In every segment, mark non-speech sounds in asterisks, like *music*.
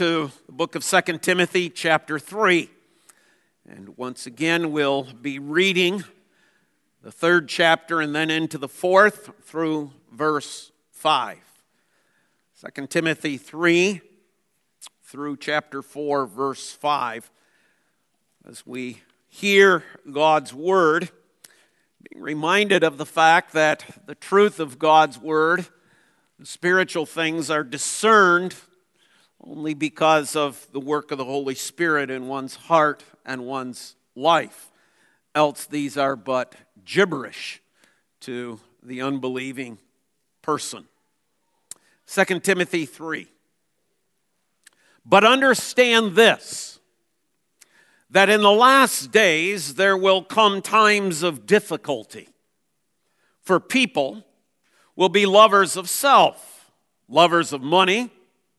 to the book of Second Timothy, chapter 3. And once again, we'll be reading the third chapter and then into the fourth through verse 5. 2 Timothy 3 through chapter 4, verse 5. As we hear God's word, being reminded of the fact that the truth of God's word, the spiritual things, are discerned only because of the work of the Holy Spirit in one's heart and one's life. Else, these are but gibberish to the unbelieving person. 2 Timothy 3. But understand this that in the last days there will come times of difficulty. For people will be lovers of self, lovers of money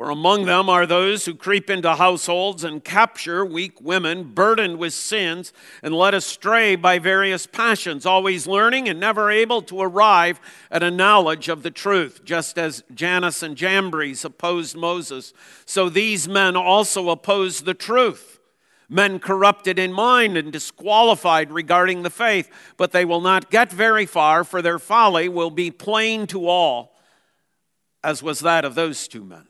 For among them are those who creep into households and capture weak women, burdened with sins and led astray by various passions, always learning and never able to arrive at a knowledge of the truth. Just as Jannes and Jambres opposed Moses, so these men also oppose the truth. Men corrupted in mind and disqualified regarding the faith, but they will not get very far, for their folly will be plain to all, as was that of those two men.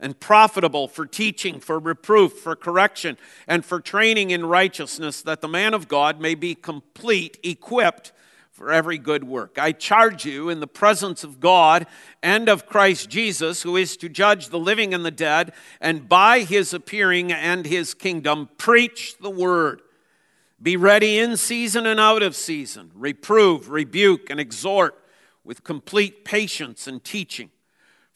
and profitable for teaching, for reproof, for correction, and for training in righteousness, that the man of God may be complete, equipped for every good work. I charge you in the presence of God and of Christ Jesus, who is to judge the living and the dead, and by his appearing and his kingdom, preach the word. Be ready in season and out of season, reprove, rebuke, and exhort with complete patience and teaching.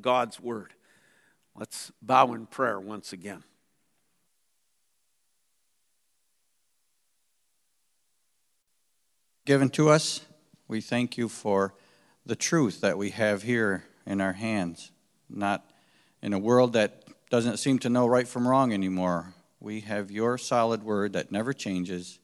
God's word. Let's bow in prayer once again. Given to us, we thank you for the truth that we have here in our hands, not in a world that doesn't seem to know right from wrong anymore. We have your solid word that never changes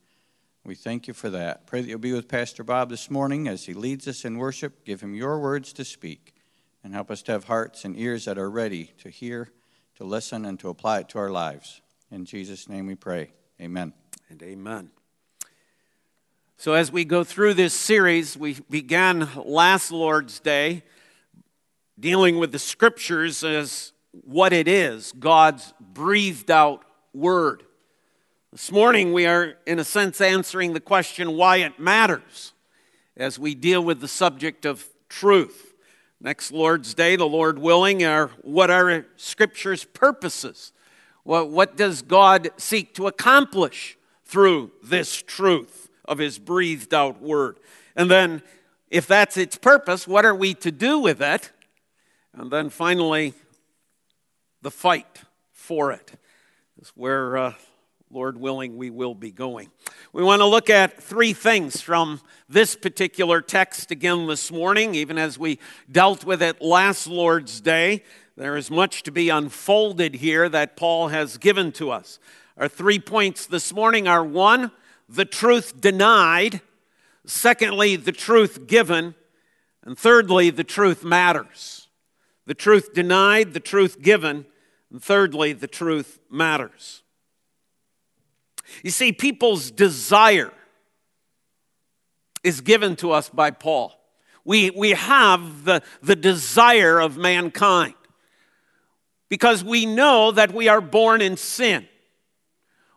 we thank you for that. Pray that you'll be with Pastor Bob this morning as he leads us in worship. Give him your words to speak and help us to have hearts and ears that are ready to hear, to listen, and to apply it to our lives. In Jesus' name we pray. Amen. And amen. So, as we go through this series, we began last Lord's Day dealing with the scriptures as what it is God's breathed out word. This morning, we are, in a sense, answering the question why it matters as we deal with the subject of truth. Next Lord's Day, the Lord willing, are what are Scripture's purposes? What, what does God seek to accomplish through this truth of His breathed out word? And then, if that's its purpose, what are we to do with it? And then finally, the fight for it is where, uh, Lord willing, we will be going. We want to look at three things from this particular text again this morning, even as we dealt with it last Lord's Day. There is much to be unfolded here that Paul has given to us. Our three points this morning are one, the truth denied, secondly, the truth given, and thirdly, the truth matters. The truth denied, the truth given, and thirdly, the truth matters. You see, people's desire is given to us by Paul. We, we have the, the desire of mankind because we know that we are born in sin.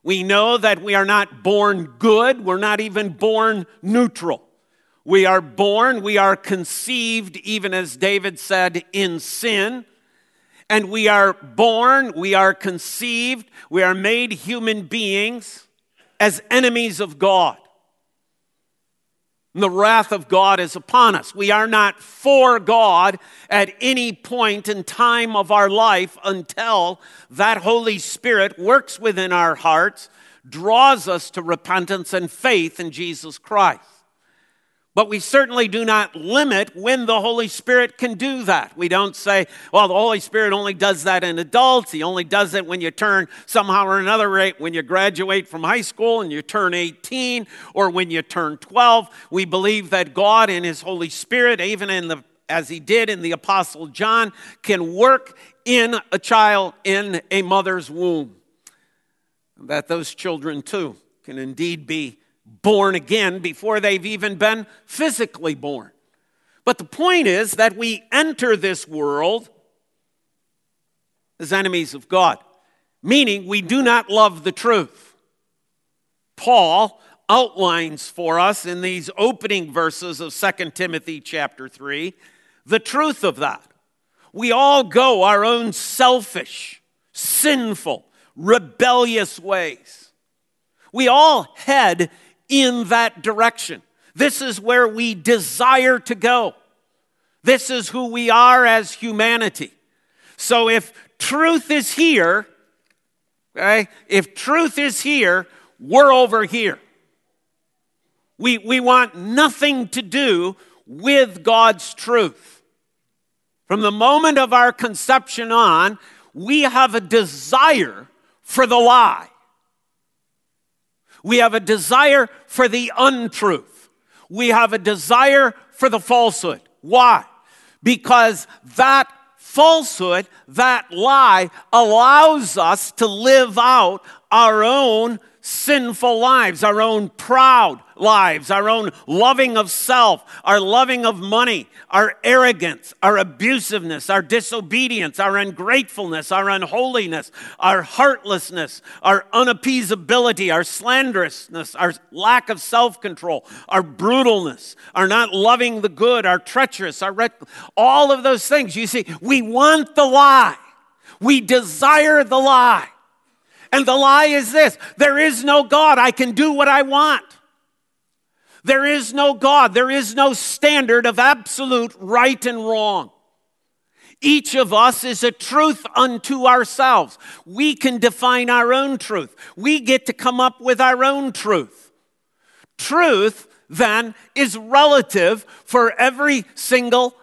We know that we are not born good, we're not even born neutral. We are born, we are conceived, even as David said, in sin. And we are born, we are conceived, we are made human beings as enemies of God. And The wrath of God is upon us. We are not for God at any point in time of our life until that Holy Spirit works within our hearts, draws us to repentance and faith in Jesus Christ. But we certainly do not limit when the Holy Spirit can do that. We don't say, well, the Holy Spirit only does that in adults. He only does it when you turn somehow or another rate, when you graduate from high school and you turn 18 or when you turn 12. We believe that God and His Holy Spirit, even in the as he did in the Apostle John, can work in a child in a mother's womb. That those children too can indeed be born again before they've even been physically born. But the point is that we enter this world as enemies of God, meaning we do not love the truth. Paul outlines for us in these opening verses of 2 Timothy chapter 3 the truth of that. We all go our own selfish, sinful, rebellious ways. We all head in that direction. This is where we desire to go. This is who we are as humanity. So if truth is here, okay, if truth is here, we're over here. We, we want nothing to do with God's truth. From the moment of our conception on, we have a desire for the lie. We have a desire for the untruth. We have a desire for the falsehood. Why? Because that falsehood, that lie, allows us to live out our own sinful lives, our own proud lives, our own loving of self, our loving of money, our arrogance, our abusiveness, our disobedience, our ungratefulness, our unholiness, our heartlessness, our unappeasability, our slanderousness, our lack of self control, our brutalness, our not loving the good, our treacherous, our all of those things. You see, we want the lie, we desire the lie. And the lie is this there is no God. I can do what I want. There is no God. There is no standard of absolute right and wrong. Each of us is a truth unto ourselves. We can define our own truth. We get to come up with our own truth. Truth, then, is relative for every single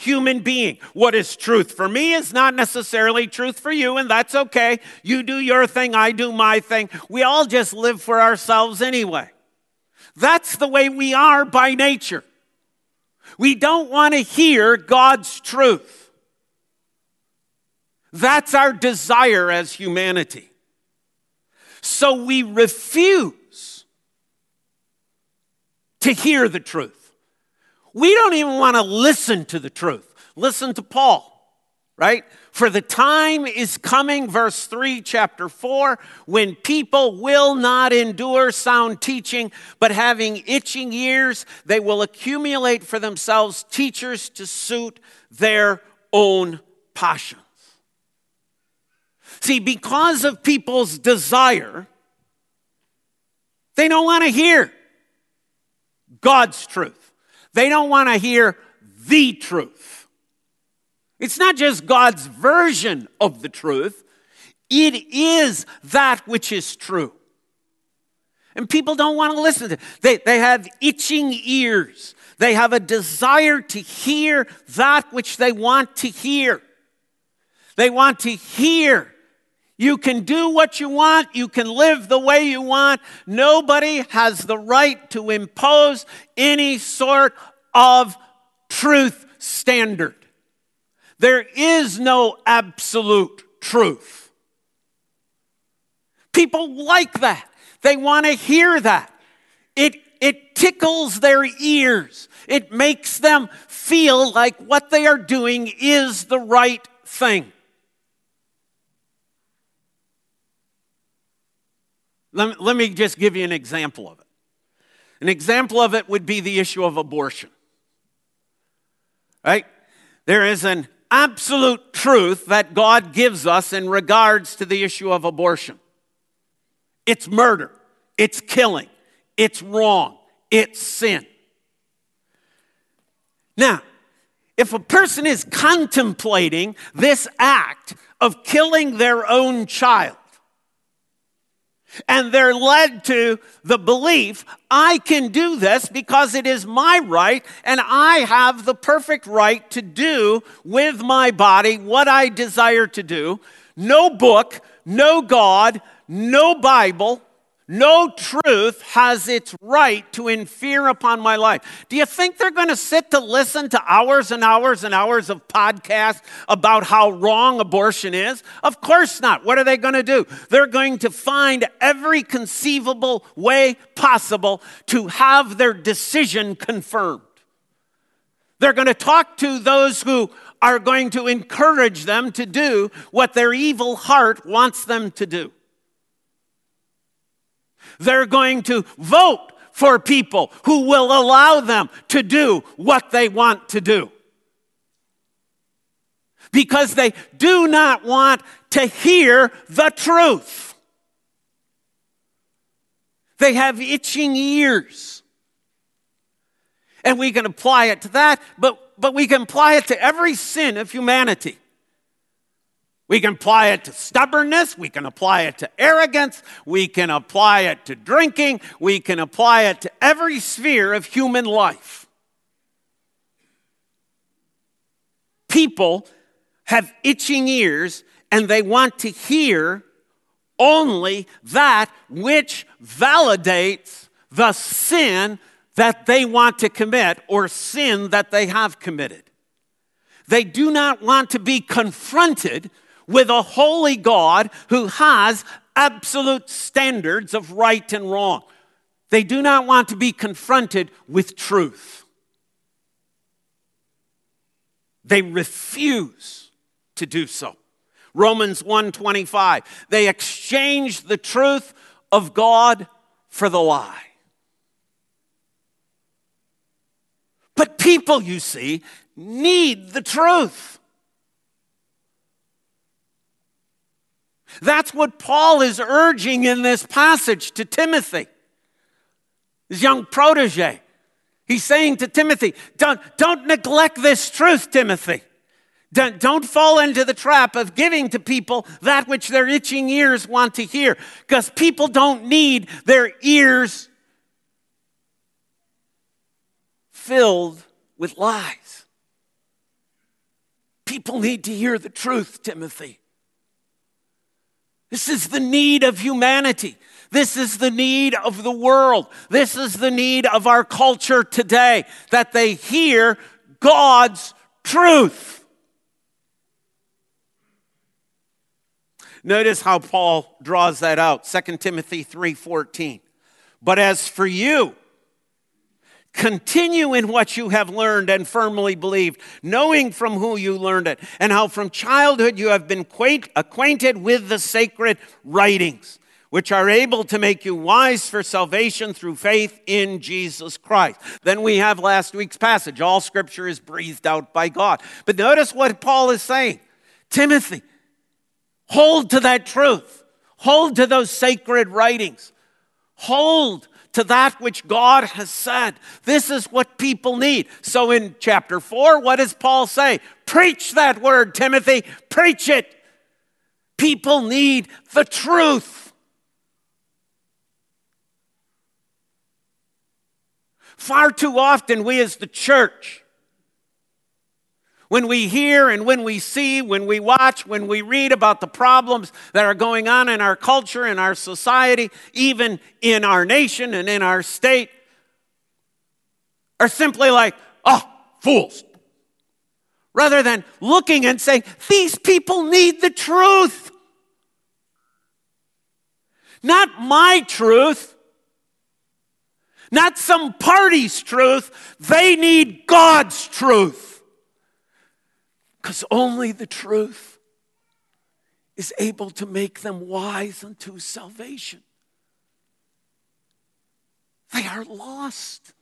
human being. What is truth for me is not necessarily truth for you, and that's okay. You do your thing, I do my thing. We all just live for ourselves anyway. That's the way we are by nature. We don't want to hear God's truth. That's our desire as humanity. So we refuse to hear the truth. We don't even want to listen to the truth. Listen to Paul, right? For the time is coming, verse 3, chapter 4, when people will not endure sound teaching, but having itching ears, they will accumulate for themselves teachers to suit their own passions. See, because of people's desire, they don't want to hear God's truth. They don't want to hear the truth. It's not just God's version of the truth, it is that which is true. And people don't want to listen to it. They, they have itching ears. They have a desire to hear that which they want to hear. They want to hear. You can do what you want. You can live the way you want. Nobody has the right to impose any sort of truth standard. There is no absolute truth. People like that. They want to hear that. It, it tickles their ears. It makes them feel like what they are doing is the right thing. Let, let me just give you an example of it. An example of it would be the issue of abortion. Right? There is an absolute truth that God gives us in regards to the issue of abortion. It's murder, it's killing, it's wrong, it's sin. Now, if a person is contemplating this act of killing their own child, and they're led to the belief, I can do this because it is my right, and I have the perfect right to do with my body what I desire to do. No book, no God, no Bible, no truth has its right to infer upon my life. Do you think they're going to sit to listen to hours and hours and hours of podcasts about how wrong abortion is? Of course not. What are they going to do? They're going to find every conceivable way possible to have their decision confirmed. They're going to talk to those who are going to encourage them to do what their evil heart wants them to do. They're going to vote for people who will allow them to do what they want to do. Because they do not want to hear the truth. They have itching ears. And we can apply it to that, but, but we can apply it to every sin of humanity. We can apply it to stubbornness. We can apply it to arrogance. We can apply it to drinking. We can apply it to every sphere of human life. People have itching ears and they want to hear only that which validates the sin that they want to commit or sin that they have committed. They do not want to be confronted with a holy God who has absolute standards of right and wrong. They do not want to be confronted with truth. They refuse to do so. Romans 1:25 they exchange the truth of God for the lie. But people, you see, need the truth. That's what Paul is urging in this passage to Timothy, his young protege. He's saying to Timothy, don't, don't neglect this truth, Timothy. Don't, don't fall into the trap of giving to people that which their itching ears want to hear, because people don't need their ears filled with lies. People need to hear the truth, Timothy. This is the need of humanity. This is the need of the world. This is the need of our culture today that they hear God's truth. Notice how Paul draws that out. 2 Timothy 3:14. But as for you, Continue in what you have learned and firmly believed, knowing from who you learned it, and how from childhood you have been acquainted with the sacred writings, which are able to make you wise for salvation through faith in Jesus Christ. Then we have last week's passage all scripture is breathed out by God. But notice what Paul is saying Timothy, hold to that truth, hold to those sacred writings, hold to that which God has said. This is what people need. So in chapter 4, what does Paul say? Preach that word, Timothy. Preach it. People need the truth. Far too often, we as the church, when we hear and when we see, when we watch, when we read about the problems that are going on in our culture, in our society, even in our nation and in our state, are simply like, oh, fools. Rather than looking and saying, these people need the truth. Not my truth, not some party's truth. They need God's truth. Because only the truth is able to make them wise unto salvation. They are lost.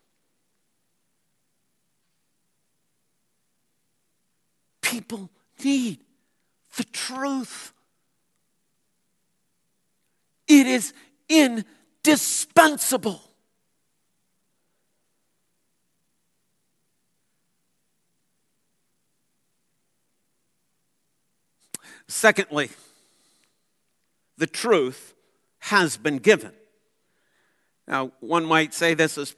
People need the truth. It is indispensable. Secondly, the truth has been given. Now, one might say this is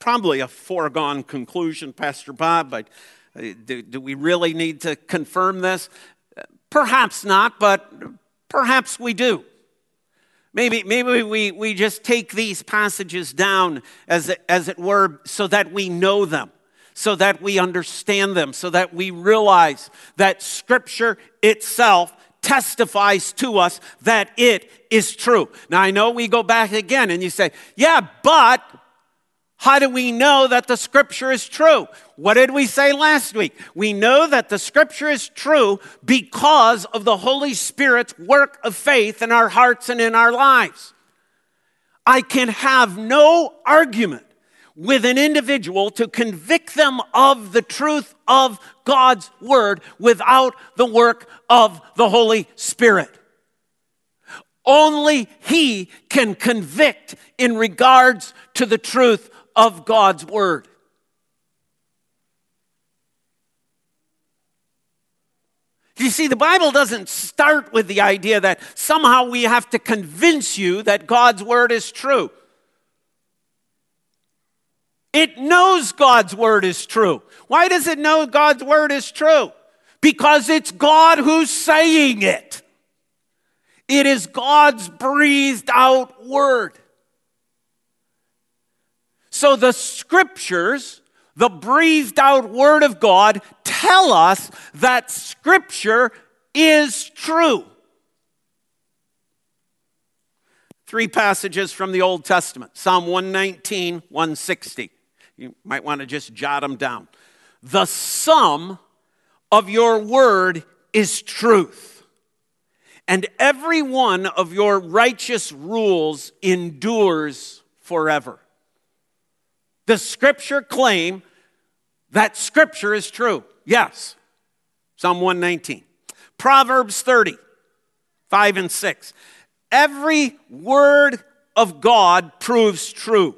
probably a foregone conclusion, Pastor Bob, but uh, do, do we really need to confirm this? Perhaps not, but perhaps we do. Maybe, maybe we, we just take these passages down, as, as it were, so that we know them so that we understand them, so that we realize that Scripture itself testifies to us that it is true. Now, I know we go back again and you say, yeah, but how do we know that the Scripture is true? What did we say last week? We know that the Scripture is true because of the Holy Spirit's work of faith in our hearts and in our lives. I can have no argument with an individual to convict them of the truth of God's word without the work of the Holy Spirit. Only He can convict in regards to the truth of God's word. You see, the Bible doesn't start with the idea that somehow we have to convince you that God's word is true. It knows God's word is true. Why does it know God's word is true? Because it's God who's saying it. It is God's breathed out word. So the scriptures, the breathed out word of God, tell us that scripture is true. Three passages from the Old Testament Psalm 119, 160. You might want to just jot them down. The sum of your word is truth, and every one of your righteous rules endures forever. The scripture claim that scripture is true. Yes. Psalm 119. Proverbs 30, 5 and 6. Every word of God proves true.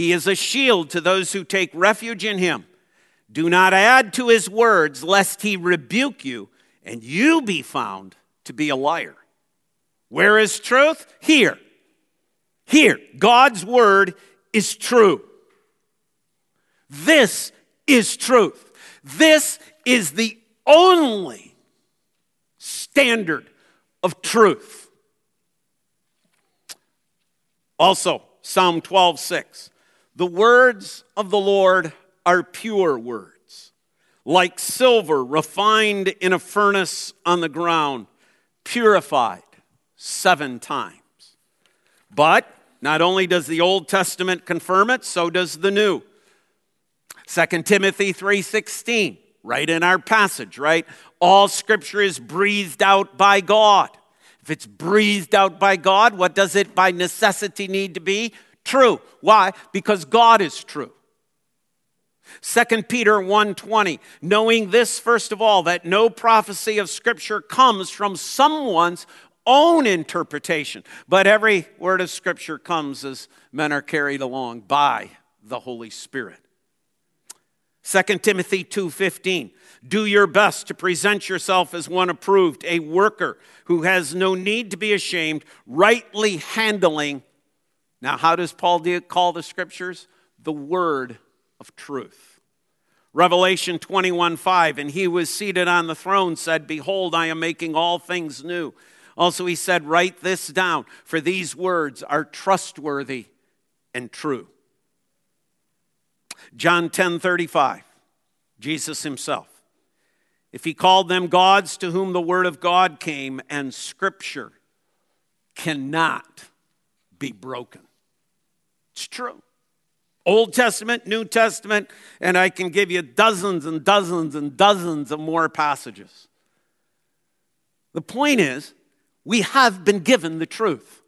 He is a shield to those who take refuge in him. Do not add to his words, lest he rebuke you and you be found to be a liar. Where is truth? Here. Here. God's word is true. This is truth. This is the only standard of truth. Also, Psalm 12, 6. The words of the Lord are pure words, like silver refined in a furnace on the ground, purified seven times. But not only does the Old Testament confirm it, so does the New. 2 Timothy 3:16, right in our passage, right? All scripture is breathed out by God. If it's breathed out by God, what does it by necessity need to be? True. Why? Because God is true. 2 Peter 1:20 knowing this first of all that no prophecy of scripture comes from someone's own interpretation but every word of scripture comes as men are carried along by the Holy Spirit. 2 Timothy 2:15 Do your best to present yourself as one approved, a worker who has no need to be ashamed, rightly handling Now how does Paul call the scriptures? The word of truth. Revelation 21 5, and he was seated on the throne said, Behold, I am making all things new. Also, he said, Write this down, for these words are trustworthy and true. John 10 35, Jesus himself. If he called them gods to whom the word of God came, and scripture cannot be broken. It's true. Old Testament, New Testament, and I can give you dozens and dozens and dozens of more passages. The point is, we have been given the truth.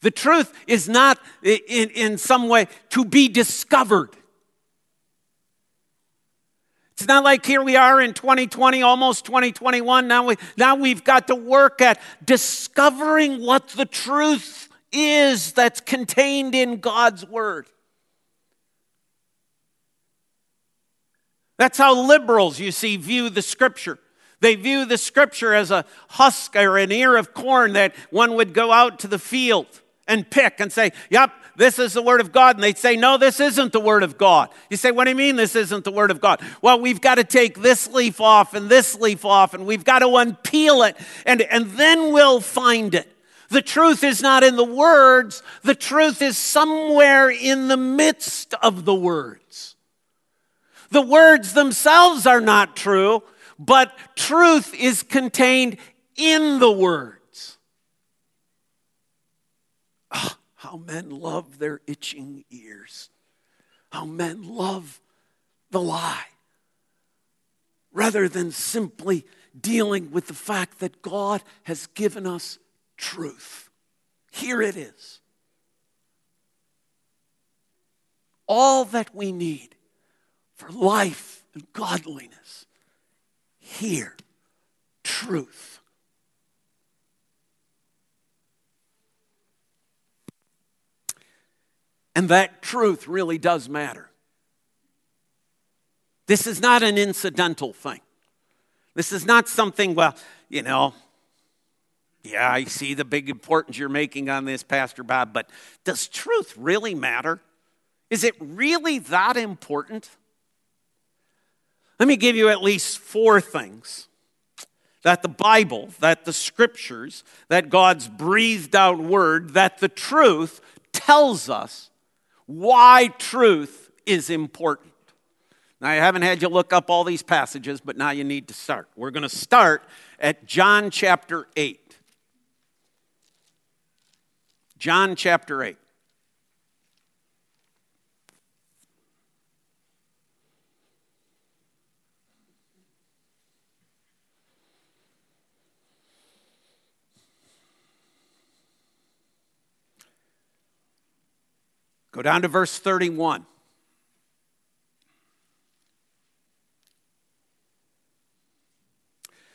The truth is not in, in some way to be discovered. It's not like here we are in 2020, almost 2021. Now, we, now we've got to work at discovering what the truth is that's contained in God's Word. That's how liberals, you see, view the Scripture. They view the Scripture as a husk or an ear of corn that one would go out to the field and pick and say, Yep, this is the Word of God. And they'd say, No, this isn't the Word of God. You say, What do you mean this isn't the Word of God? Well, we've got to take this leaf off and this leaf off, and we've got to unpeel it, and, and then we'll find it. The truth is not in the words, the truth is somewhere in the midst of the words. The words themselves are not true, but truth is contained in the words. Oh, how men love their itching ears. How men love the lie rather than simply dealing with the fact that God has given us truth. Here it is. All that we need for life and godliness. Here, truth. And that truth really does matter. This is not an incidental thing. This is not something, well, you know, yeah, I see the big importance you're making on this, Pastor Bob, but does truth really matter? Is it really that important? Let me give you at least four things that the Bible, that the scriptures, that God's breathed out word, that the truth tells us why truth is important. Now, I haven't had you look up all these passages, but now you need to start. We're going to start at John chapter 8. John chapter 8. Go down to verse 31.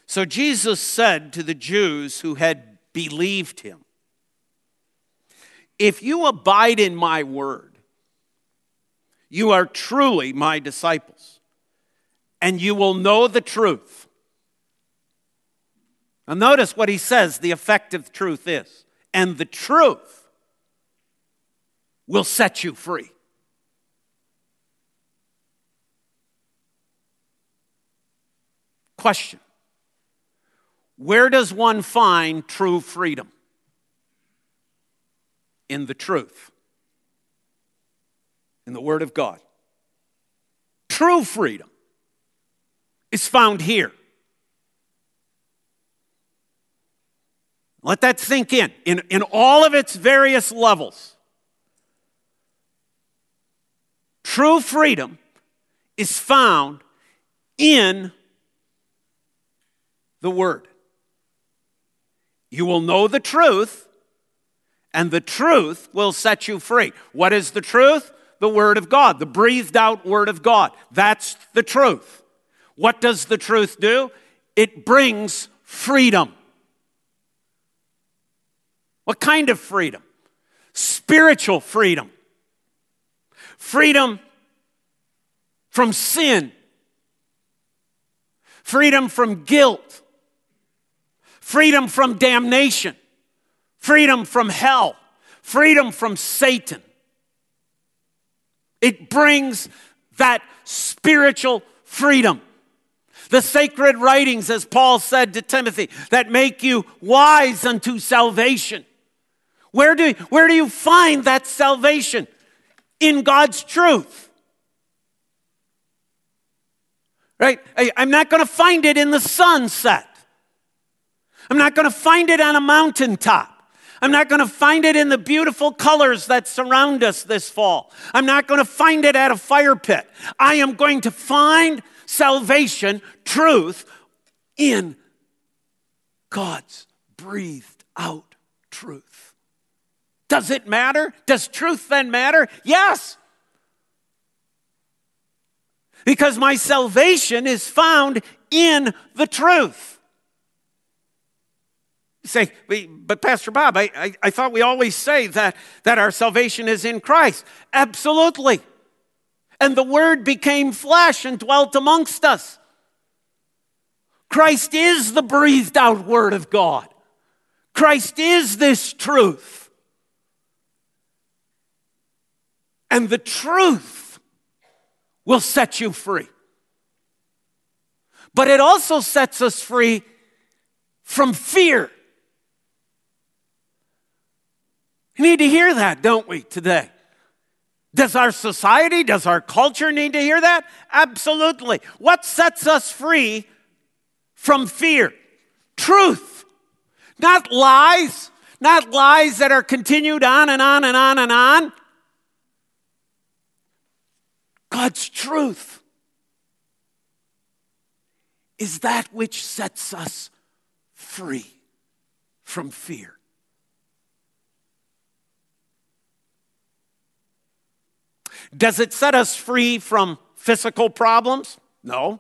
So Jesus said to the Jews who had believed him, if you abide in my word, you are truly my disciples, and you will know the truth. Now, notice what he says the effective truth is. And the truth will set you free. Question Where does one find true freedom? In the truth, in the Word of God. True freedom is found here. Let that sink in, in, in all of its various levels. True freedom is found in the Word. You will know the truth, and the truth will set you free. What is the truth? The Word of God, the breathed out Word of God. That's the truth. What does the truth do? It brings freedom. What kind of freedom? Spiritual freedom. Freedom from sin, freedom from guilt, freedom from damnation, freedom from hell, freedom from Satan. It brings that spiritual freedom. The sacred writings, as Paul said to Timothy, that make you wise unto salvation. Where do, where do you find that salvation? In God's truth. Right? I, I'm not going to find it in the sunset. I'm not going to find it on a mountaintop. I'm not going to find it in the beautiful colors that surround us this fall. I'm not going to find it at a fire pit. I am going to find salvation, truth, in God's breathed out truth. Does it matter? Does truth then matter? Yes. Because my salvation is found in the truth say, but Pastor Bob, I, I, I, thought we always say that, that our salvation is in Christ. Absolutely. And the Word became flesh and dwelt amongst us. Christ is the breathed out Word of God. Christ is this truth. And the truth will set you free. But it also sets us free from fear. We need to hear that, don't we, today? Does our society, does our culture need to hear that? Absolutely. What sets us free from fear? Truth, not lies, not lies that are continued on and on and on and on. God's truth is that which sets us free from fear. Does it set us free from physical problems? No.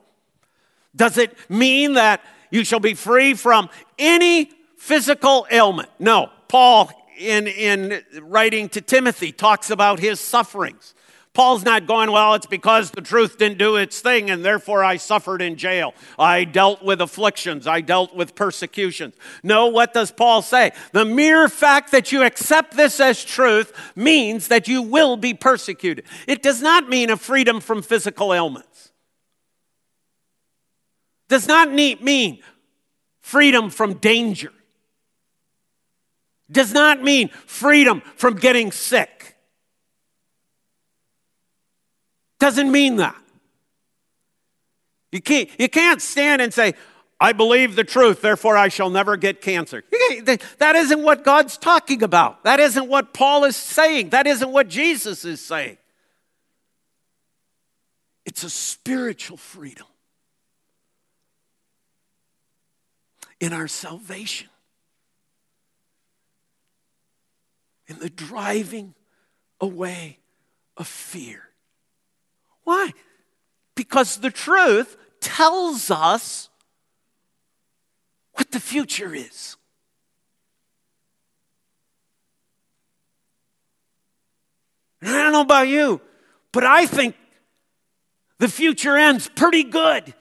Does it mean that you shall be free from any physical ailment? No. Paul, in, in writing to Timothy, talks about his sufferings. Paul's not going, well, it's because the truth didn't do its thing and therefore I suffered in jail. I dealt with afflictions. I dealt with persecutions. No, what does Paul say? The mere fact that you accept this as truth means that you will be persecuted. It does not mean a freedom from physical ailments. Does not mean freedom from danger. Does not mean freedom from getting sick. Doesn't mean that. You can't, you can't stand and say, I believe the truth, therefore I shall never get cancer. That isn't what God's talking about. That isn't what Paul is saying. That isn't what Jesus is saying. It's a spiritual freedom in our salvation, in the driving away of fear. Why? Because the truth tells us what the future is. And I don't know about you, but I think the future ends pretty good.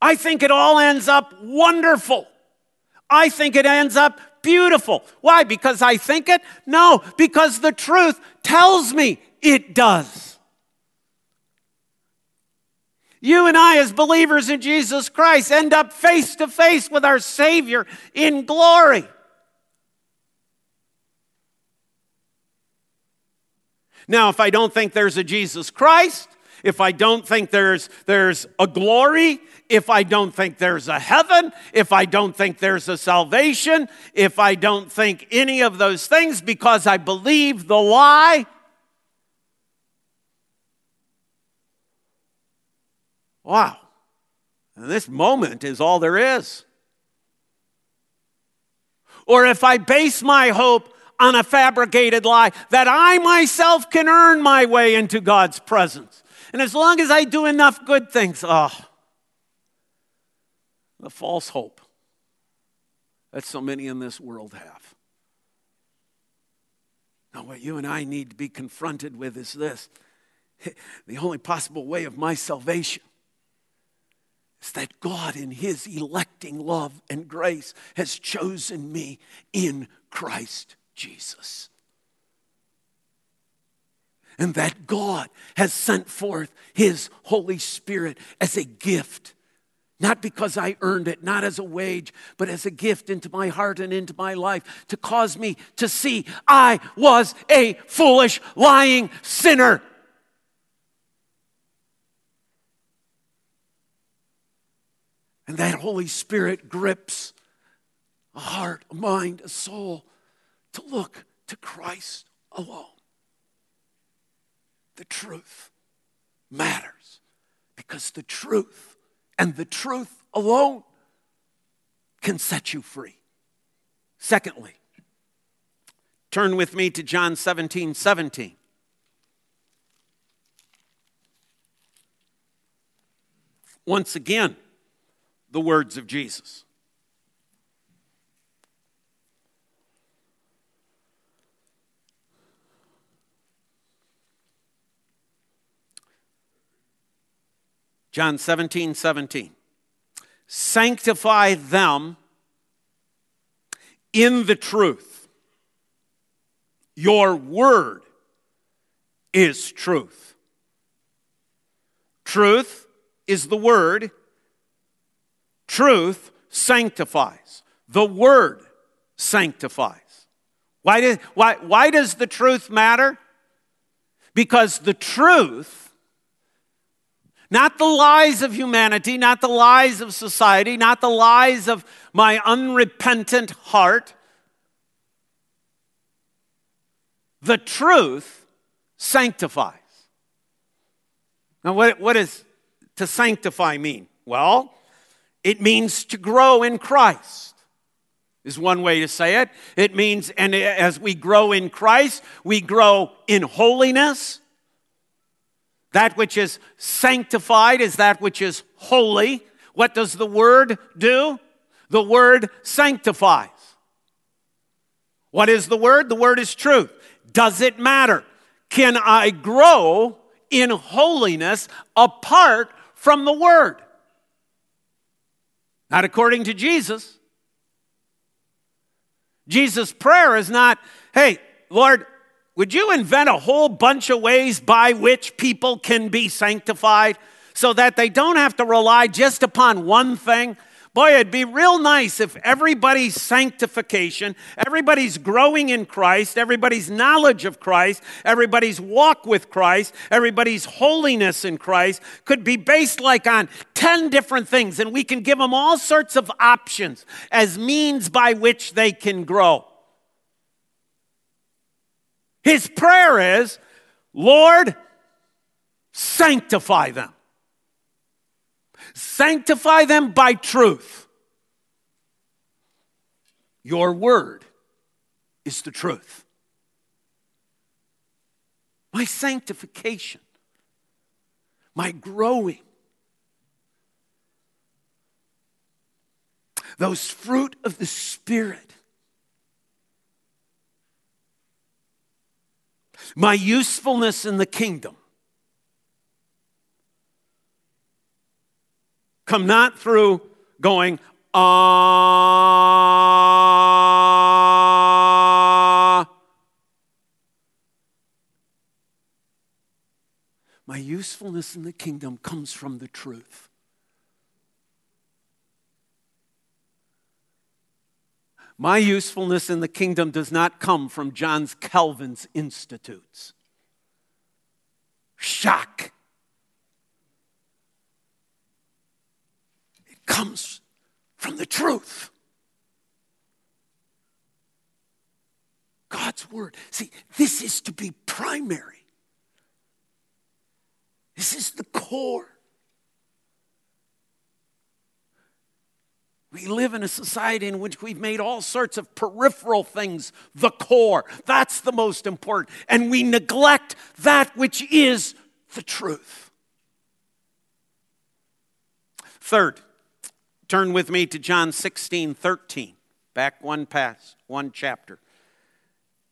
I think it all ends up wonderful. I think it ends up beautiful. Why? Because I think it? No, because the truth tells me it does. You and I, as believers in Jesus Christ, end up face to face with our Savior in glory. Now, if I don't think there's a Jesus Christ, if I don't think there's, there's a glory, if I don't think there's a heaven, if I don't think there's a salvation, if I don't think any of those things because I believe the lie, Wow. And this moment is all there is. Or if I base my hope on a fabricated lie that I myself can earn my way into God's presence. And as long as I do enough good things, oh, the false hope that so many in this world have. Now, what you and I need to be confronted with is this *laughs* the only possible way of my salvation is that God, in His electing love and grace, has chosen me in Christ Jesus. And that God has sent forth His Holy Spirit as a gift not because I earned it, not as a wage, but as a gift into my heart and into my life to cause me to see I was a foolish, lying sinner. And that Holy Spirit grips a heart, a mind, a soul to look to Christ alone. The truth matters because the truth and the truth alone can set you free. Secondly, turn with me to John 17 17. Once again, the words of Jesus. John 17, 17. Sanctify them in the truth. Your word is truth. Truth is the word. Truth sanctifies. The word sanctifies. Why, did, why, why does the truth matter? Because the truth not the lies of humanity, not the lies of society, not the lies of my unrepentant heart. The truth sanctifies. Now, what, what does to sanctify mean? Well, it means to grow in Christ, is one way to say it. It means, and as we grow in Christ, we grow in holiness, that which is sanctified is that which is holy. What does the word do? The word sanctifies. What is the word? The word is truth. Does it matter? Can I grow in holiness apart from the word? Not according to Jesus. Jesus' prayer is not, hey, Lord, would you invent a whole bunch of ways by which people can be sanctified so that they don't have to rely just upon one thing? Boy, it'd be real nice if everybody's sanctification, everybody's growing in Christ, everybody's knowledge of Christ, everybody's walk with Christ, everybody's holiness in Christ could be based like on 10 different things, and we can give them all sorts of options as means by which they can grow. His prayer is, Lord, sanctify them. Sanctify them by truth. Your word is the truth. My sanctification, my growing, those fruit of the Spirit my usefulness in the kingdom come not through going, ah. My usefulness in the kingdom comes from the truth. My usefulness in the kingdom does not come from John's Calvin's institutes. Shock. Comes from the truth. God's word. See, this is to be primary. This is the core. We live in a society in which we've made all sorts of peripheral things the core. That's the most important. And we neglect that which is the truth. Third, Turn with me to John 16, 13. Back one pass, one chapter.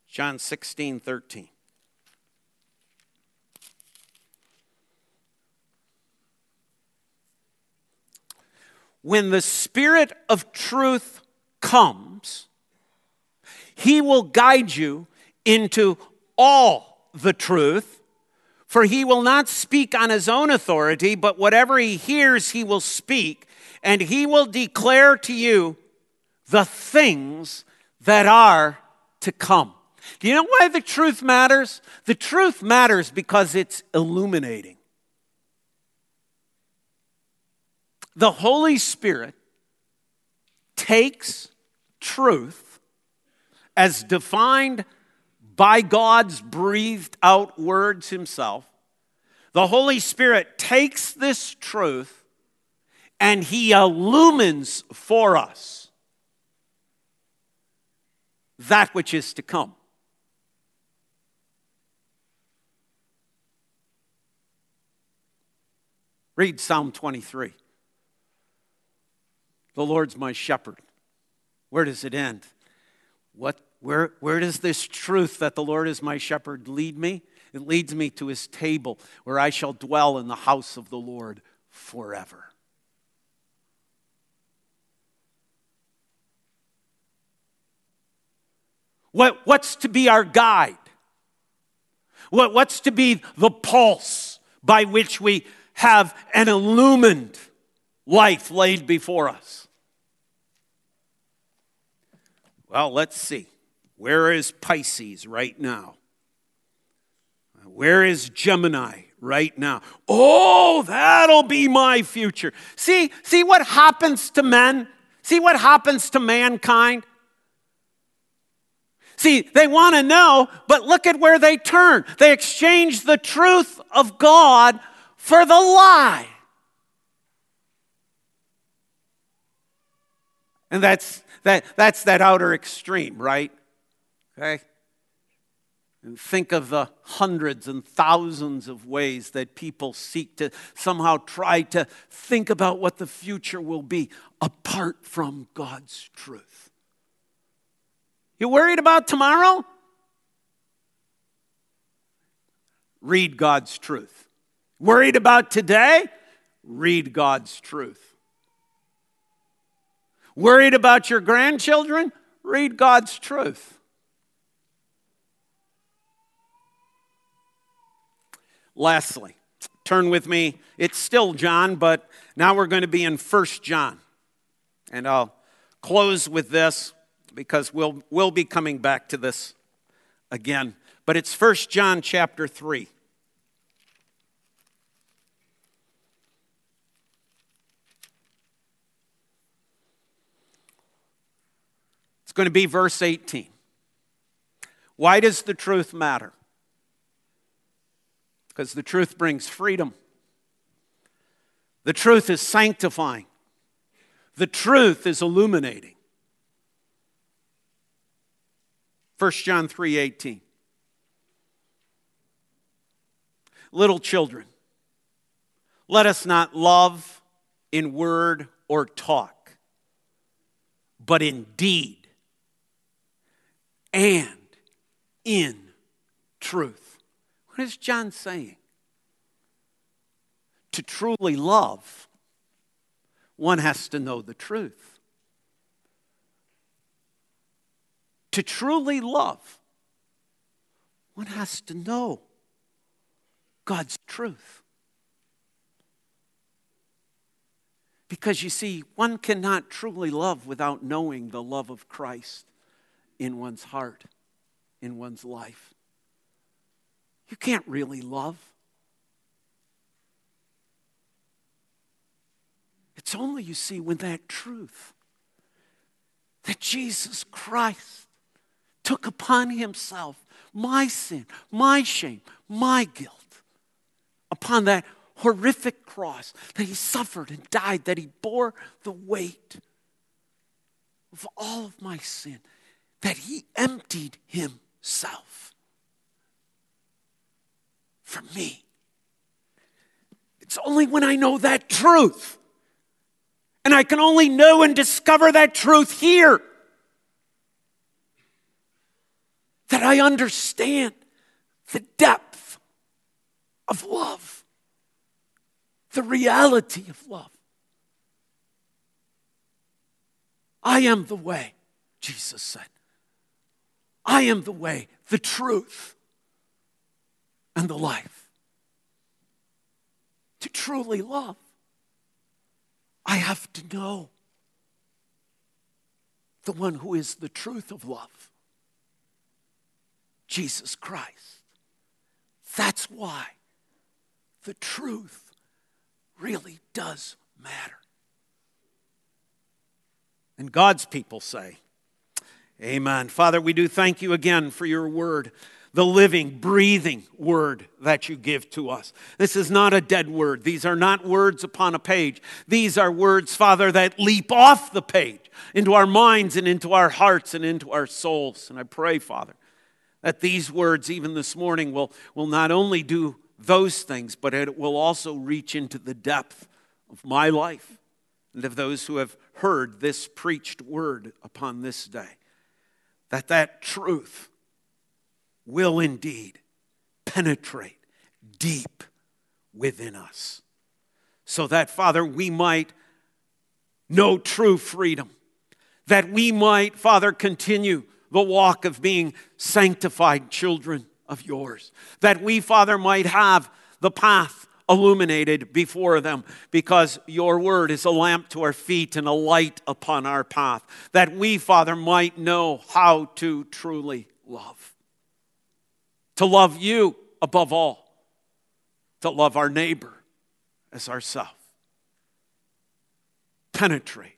John 16, 13. When the Spirit of truth comes, he will guide you into all the truth. For he will not speak on his own authority, but whatever he hears, he will speak and he will declare to you the things that are to come. Do you know why the truth matters? The truth matters because it's illuminating. The Holy Spirit takes truth as defined by God's breathed out words Himself. The Holy Spirit takes this truth and He illumines for us that which is to come. Read Psalm 23. The Lord's my shepherd. Where does it end? What, where, where does this truth that the Lord is my shepherd lead me? It leads me to his table where I shall dwell in the house of the Lord forever. What, what's to be our guide? What, what's to be the pulse by which we have an illumined life laid before us? Well, let's see. Where is Pisces right now? Where is Gemini right now? Oh, that'll be my future. See, see what happens to men? See what happens to mankind? See, they want to know, but look at where they turn. They exchange the truth of God for the lie. And that's that, that's that outer extreme, right? Okay? And think of the hundreds and thousands of ways that people seek to somehow try to think about what the future will be apart from God's truth. You worried about tomorrow? Read God's truth. Worried about today? Read God's truth. Worried about your grandchildren? Read God's truth. Lastly, turn with me. It's still John, but now we're going to be in First John. And I'll close with this because we'll, we'll be coming back to this again. But it's First John chapter 3. It's going to be verse 18. Why does the truth matter? Because the truth brings freedom. The truth is sanctifying. The truth is illuminating. 1 John 3:18 Little children let us not love in word or talk but in deed and in truth. What is John saying? To truly love one has to know the truth To truly love, one has to know God's truth. Because you see, one cannot truly love without knowing the love of Christ in one's heart, in one's life. You can't really love. It's only, you see, when that truth that Jesus Christ took upon himself my sin, my shame, my guilt, upon that horrific cross, that he suffered and died, that he bore the weight of all of my sin, that he emptied himself for me. It's only when I know that truth, and I can only know and discover that truth here that I understand the depth of love, the reality of love. I am the way, Jesus said. I am the way, the truth, and the life. To truly love, I have to know the one who is the truth of love Jesus Christ. That's why the truth really does matter. And God's people say, Amen. Father, we do thank you again for your word, the living, breathing word that you give to us. This is not a dead word. These are not words upon a page. These are words, Father, that leap off the page into our minds and into our hearts and into our souls. And I pray, Father, that these words, even this morning, will, will not only do those things, but it will also reach into the depth of my life and of those who have heard this preached word upon this day. That that truth will indeed penetrate deep within us. So that, Father, we might know true freedom. That we might, Father, continue the walk of being sanctified children of yours. That we, Father, might have the path illuminated before them because your word is a lamp to our feet and a light upon our path. That we, Father, might know how to truly love. To love you above all, to love our neighbor as ourself. Penetrate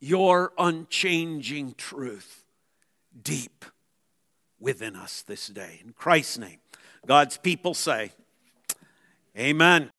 your unchanging truth deep within us this day. In Christ's name, God's people say, Amen.